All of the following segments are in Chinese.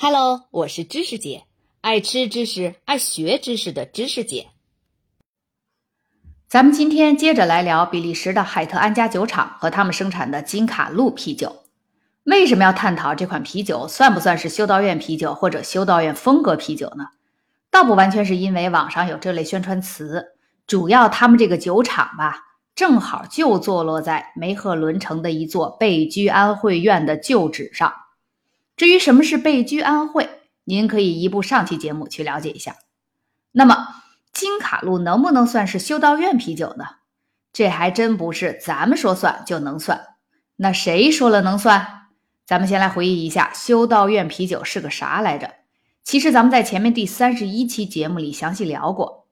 Hello，我是知识姐，爱吃知识、爱学知识的知识姐。咱们今天接着来聊比利时的海特安家酒厂和他们生产的金卡路啤酒。为什么要探讨这款啤酒算不算是修道院啤酒或者修道院风格啤酒呢？倒不完全是因为网上有这类宣传词，主要他们这个酒厂吧，正好就坐落在梅赫伦城的一座贝居安会院的旧址上。至于什么是贝居安会，您可以移步上期节目去了解一下。那么金卡路能不能算是修道院啤酒呢？这还真不是咱们说算就能算。那谁说了能算？咱们先来回忆一下修道院啤酒是个啥来着？其实咱们在前面第三十一期节目里详细聊过。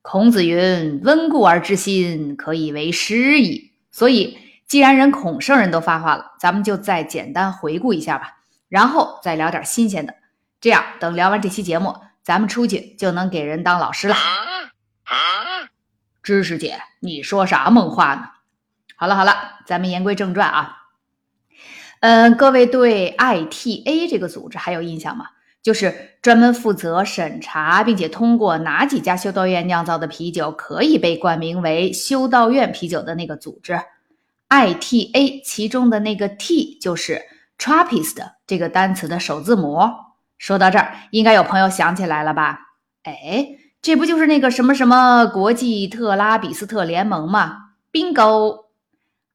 孔子云：“温故而知新，可以为师矣。”所以，既然人孔圣人都发话了，咱们就再简单回顾一下吧。然后再聊点新鲜的，这样等聊完这期节目，咱们出去就能给人当老师了。知识姐，你说啥梦话呢？好了好了，咱们言归正传啊。嗯，各位对 ITA 这个组织还有印象吗？就是专门负责审查并且通过哪几家修道院酿造的啤酒可以被冠名为修道院啤酒的那个组织。ITA 其中的那个 T 就是。Trappist 这个单词的首字母，说到这儿，应该有朋友想起来了吧？哎，这不就是那个什么什么国际特拉比斯特联盟吗？Bingo！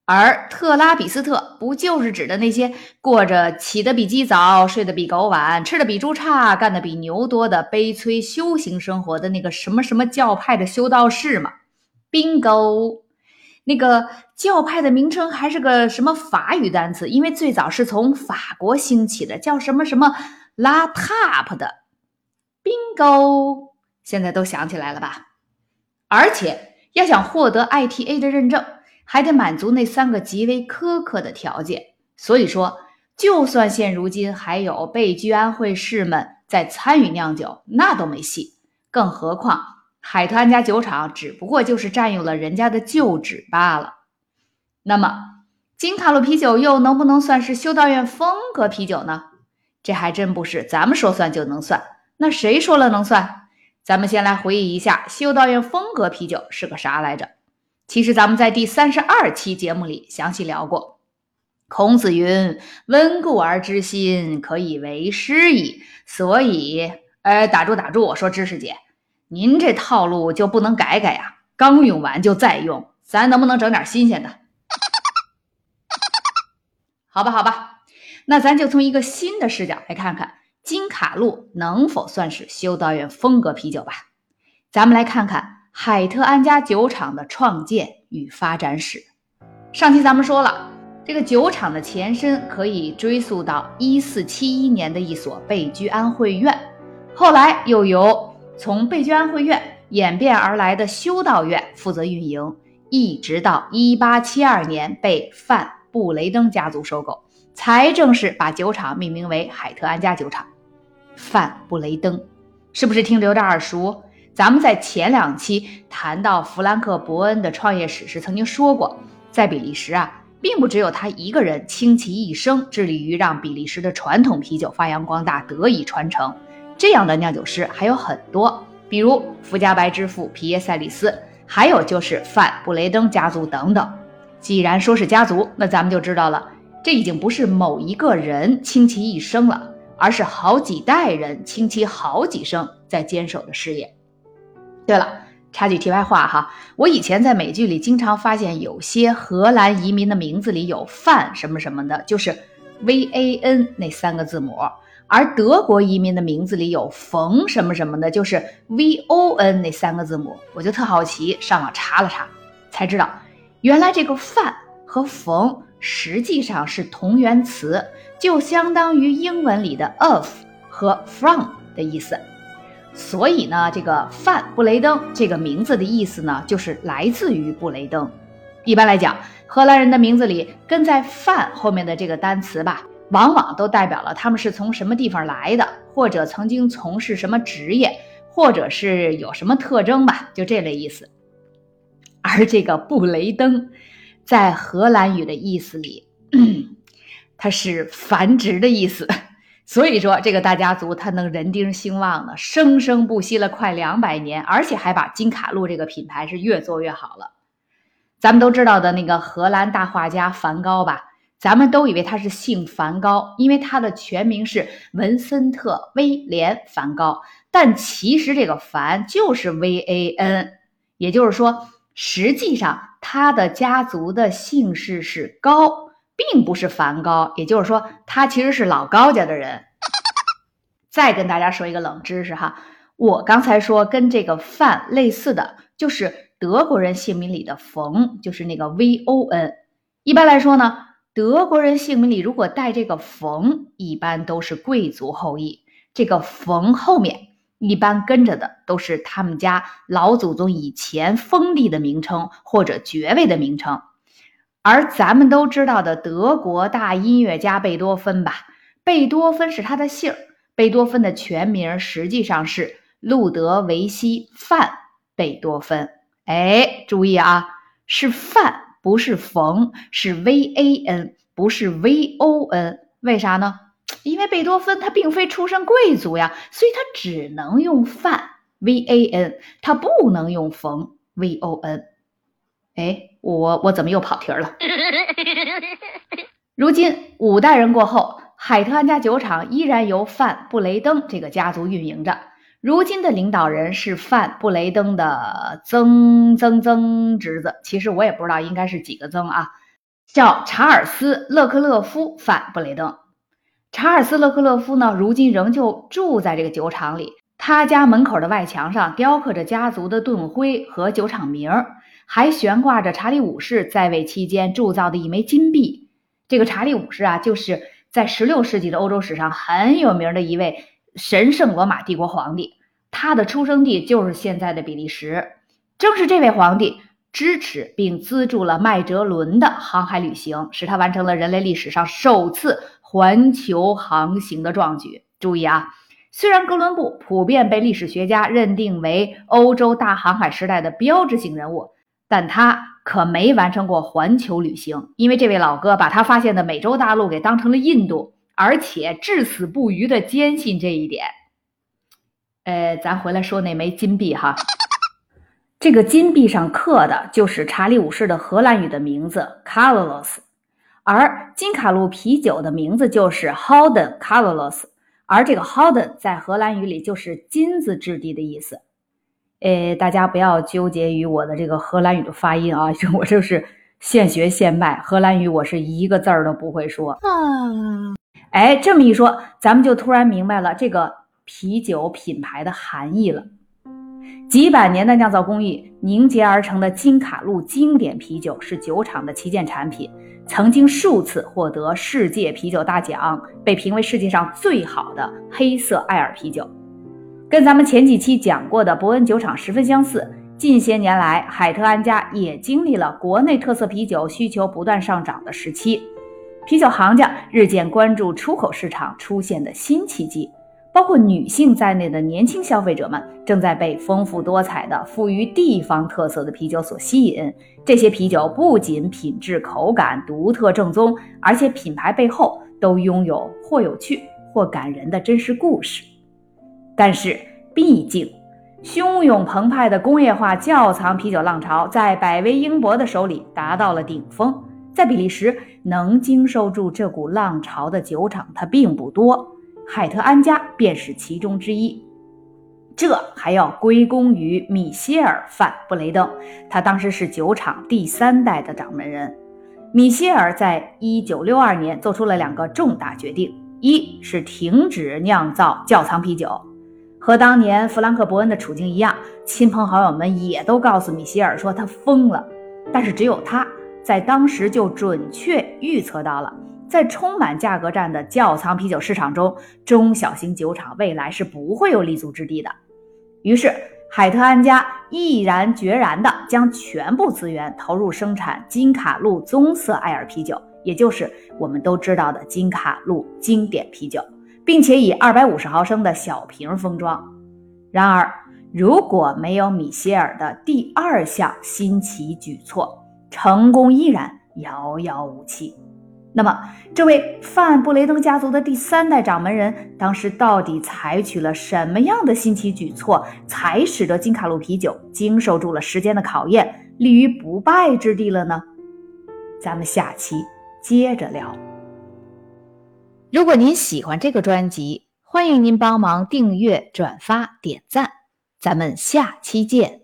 而特拉比斯特不就是指的那些过着起得比鸡早、睡得比狗晚、吃的比猪差、干的比牛多的悲催修行生活的那个什么什么教派的修道士吗？Bingo！那个教派的名称还是个什么法语单词？因为最早是从法国兴起的，叫什么什么拉塔 p 的，bingo，现在都想起来了吧？而且要想获得 ITA 的认证，还得满足那三个极为苛刻的条件。所以说，就算现如今还有被居安会士们在参与酿酒，那都没戏，更何况。海豚安家酒厂只不过就是占用了人家的旧址罢了。那么，金卡路啤酒又能不能算是修道院风格啤酒呢？这还真不是咱们说算就能算。那谁说了能算？咱们先来回忆一下修道院风格啤酒是个啥来着？其实咱们在第三十二期节目里详细聊过。孔子云：“温故而知新，可以为师矣。”所以，呃，打住打住，我说知识姐。您这套路就不能改改呀？刚用完就再用，咱能不能整点新鲜的？好吧，好吧，那咱就从一个新的视角来看看金卡路能否算是修道院风格啤酒吧。咱们来看看海特安家酒厂的创建与发展史。上期咱们说了，这个酒厂的前身可以追溯到一四七一年的一所贝居安会院，后来又由从贝居安会院演变而来的修道院负责运营，一直到一八七二年被范布雷登家族收购，才正式把酒厂命名为海特安家酒厂。范布雷登是不是听着有点耳熟？咱们在前两期谈到弗兰克·伯恩的创业史时，曾经说过，在比利时啊，并不只有他一个人倾其一生致力于让比利时的传统啤酒发扬光大、得以传承。这样的酿酒师还有很多，比如福加白之父皮耶塞里斯，还有就是范布雷登家族等等。既然说是家族，那咱们就知道了，这已经不是某一个人倾其一生了，而是好几代人倾其好几生在坚守的事业。对了，插句题外话哈，我以前在美剧里经常发现有些荷兰移民的名字里有范什么什么的，就是 V A N 那三个字母。而德国移民的名字里有冯什么什么的，就是 V O N 那三个字母，我就特好奇，上网查了查，才知道原来这个范和冯实际上是同源词，就相当于英文里的 of 和 from 的意思。所以呢，这个范布雷登这个名字的意思呢，就是来自于布雷登。一般来讲，荷兰人的名字里跟在范后面的这个单词吧。往往都代表了他们是从什么地方来的，或者曾经从事什么职业，或者是有什么特征吧，就这类意思。而这个布雷登，在荷兰语的意思里，它是繁殖的意思，所以说，这个大家族它能人丁兴旺呢，生生不息了快两百年，而且还把金卡路这个品牌是越做越好了。咱们都知道的那个荷兰大画家梵高吧，咱们都以为他是姓梵高，因为他的全名是文森特威廉·梵高，但其实这个梵就是 V A N，也就是说，实际上他的家族的姓氏是高。并不是梵高，也就是说，他其实是老高家的人。再跟大家说一个冷知识哈，我刚才说跟这个范类似的，就是德国人姓名里的冯，就是那个 V O N。一般来说呢，德国人姓名里如果带这个冯，一般都是贵族后裔。这个冯后面一般跟着的都是他们家老祖宗以前封地的名称或者爵位的名称。而咱们都知道的德国大音乐家贝多芬吧，贝多芬是他的姓儿。贝多芬的全名实际上是路德维希·范·贝多芬。哎，注意啊，是范，不是冯，是 V A N，不是 V O N。为啥呢？因为贝多芬他并非出身贵族呀，所以他只能用范 V A N，他不能用冯 V O N。哎。我我怎么又跑题了？如今五代人过后，海特安家酒厂依然由范布雷登这个家族运营着。如今的领导人是范布雷登的曾曾曾侄子，其实我也不知道应该是几个曾啊，叫查尔斯·勒克勒夫·范布雷登。查尔斯·勒克勒夫呢，如今仍旧住在这个酒厂里。他家门口的外墙上雕刻着家族的盾徽和酒厂名。还悬挂着查理五世在位期间铸造的一枚金币。这个查理五世啊，就是在16世纪的欧洲史上很有名的一位神圣罗马帝国皇帝。他的出生地就是现在的比利时。正是这位皇帝支持并资助了麦哲伦的航海旅行，使他完成了人类历史上首次环球航行的壮举。注意啊，虽然哥伦布普遍被历史学家认定为欧洲大航海时代的标志性人物。但他可没完成过环球旅行，因为这位老哥把他发现的美洲大陆给当成了印度，而且至死不渝的坚信这一点。呃，咱回来说那枚金币哈，这个金币上刻的就是查理五世的荷兰语的名字 Carlos，而金卡路啤酒的名字就是 Holden Carlos，而这个 Holden 在荷兰语里就是金子质地的意思。呃，大家不要纠结于我的这个荷兰语的发音啊，我就是现学现卖，荷兰语我是一个字儿都不会说。啊，哎，这么一说，咱们就突然明白了这个啤酒品牌的含义了。几百年的酿造工艺凝结而成的金卡路经典啤酒是酒厂的旗舰产品，曾经数次获得世界啤酒大奖，被评为世界上最好的黑色艾尔啤酒。跟咱们前几期讲过的伯恩酒厂十分相似，近些年来，海特安家也经历了国内特色啤酒需求不断上涨的时期，啤酒行家日渐关注出口市场出现的新契机，包括女性在内的年轻消费者们正在被丰富多彩的、富于地方特色的啤酒所吸引。这些啤酒不仅品质口感独特正宗，而且品牌背后都拥有或有趣或感人的真实故事。但是，毕竟，汹涌澎湃的工业化窖藏啤酒浪潮在百威英博的手里达到了顶峰。在比利时，能经受住这股浪潮的酒厂它并不多，海特安家便是其中之一。这还要归功于米歇尔·范布雷登，他当时是酒厂第三代的掌门人。米歇尔在一九六二年做出了两个重大决定：一是停止酿造窖藏啤酒。和当年弗兰克·伯恩的处境一样，亲朋好友们也都告诉米歇尔说他疯了。但是只有他在当时就准确预测到了，在充满价格战的窖藏啤酒市场中，中小型酒厂未来是不会有立足之地的。于是，海特安家毅然决然地将全部资源投入生产金卡路棕色艾尔啤酒，也就是我们都知道的金卡路经典啤酒。并且以二百五十毫升的小瓶封装。然而，如果没有米歇尔的第二项新奇举措，成功依然遥遥无期。那么，这位范布雷登家族的第三代掌门人，当时到底采取了什么样的新奇举措，才使得金卡路啤酒经受住了时间的考验，立于不败之地了呢？咱们下期接着聊。如果您喜欢这个专辑，欢迎您帮忙订阅、转发、点赞。咱们下期见。